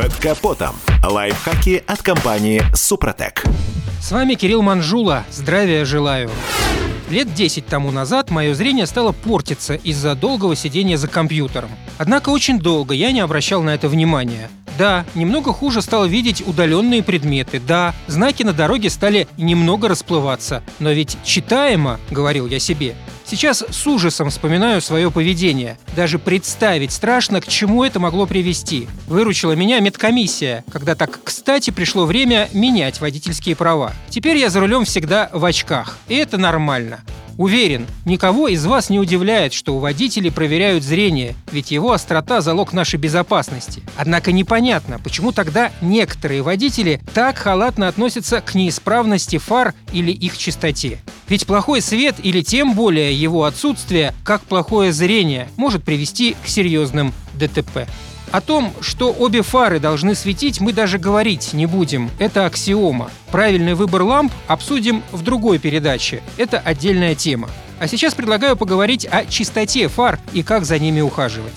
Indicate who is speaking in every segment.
Speaker 1: Под капотом. Лайфхаки от компании «Супротек».
Speaker 2: С вами Кирилл Манжула. Здравия желаю. Лет 10 тому назад мое зрение стало портиться из-за долгого сидения за компьютером. Однако очень долго я не обращал на это внимания. Да, немного хуже стало видеть удаленные предметы. Да, знаки на дороге стали немного расплываться. Но ведь читаемо, говорил я себе. Сейчас с ужасом вспоминаю свое поведение. Даже представить страшно, к чему это могло привести. Выручила меня медкомиссия, когда так кстати пришло время менять водительские права. Теперь я за рулем всегда в очках. И это нормально. Уверен, никого из вас не удивляет, что у водителей проверяют зрение, ведь его острота – залог нашей безопасности. Однако непонятно, почему тогда некоторые водители так халатно относятся к неисправности фар или их чистоте. Ведь плохой свет или тем более его отсутствие, как плохое зрение, может привести к серьезным ДТП. О том, что обе фары должны светить, мы даже говорить не будем. Это аксиома. Правильный выбор ламп обсудим в другой передаче. Это отдельная тема. А сейчас предлагаю поговорить о чистоте фар и как за ними ухаживать.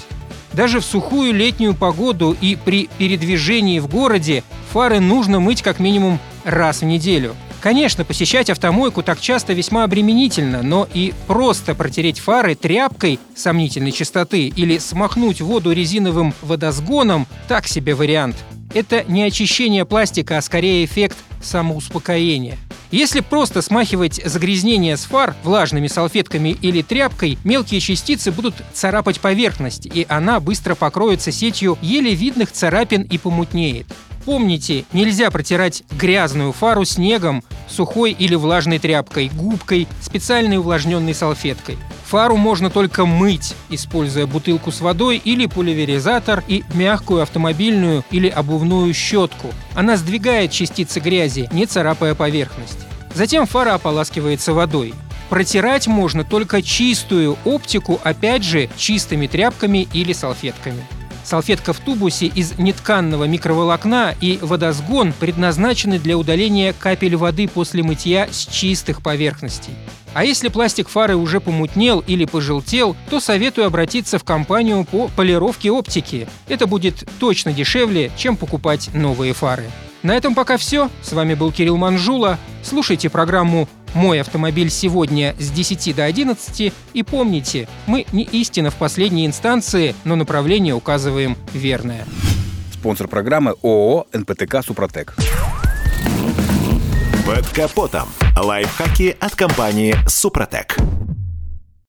Speaker 2: Даже в сухую летнюю погоду и при передвижении в городе фары нужно мыть как минимум раз в неделю. Конечно, посещать автомойку так часто весьма обременительно, но и просто протереть фары тряпкой сомнительной чистоты или смахнуть воду резиновым водосгоном – так себе вариант. Это не очищение пластика, а скорее эффект самоуспокоения. Если просто смахивать загрязнение с фар влажными салфетками или тряпкой, мелкие частицы будут царапать поверхность, и она быстро покроется сетью еле видных царапин и помутнеет. Помните, нельзя протирать грязную фару снегом, сухой или влажной тряпкой, губкой, специальной увлажненной салфеткой. Фару можно только мыть, используя бутылку с водой или пульверизатор и мягкую автомобильную или обувную щетку. Она сдвигает частицы грязи, не царапая поверхность. Затем фара ополаскивается водой. Протирать можно только чистую оптику, опять же, чистыми тряпками или салфетками. Салфетка в тубусе из нетканного микроволокна и водосгон предназначены для удаления капель воды после мытья с чистых поверхностей. А если пластик фары уже помутнел или пожелтел, то советую обратиться в компанию по полировке оптики. Это будет точно дешевле, чем покупать новые фары. На этом пока все. С вами был Кирилл Манжула. Слушайте программу «Мой автомобиль сегодня» с 10 до 11 и помните, мы не истина в последней инстанции, но направление указываем верное.
Speaker 3: Спонсор программы ООО «НПТК Супротек».
Speaker 1: Под капотом. Лайфхаки от компании «Супротек».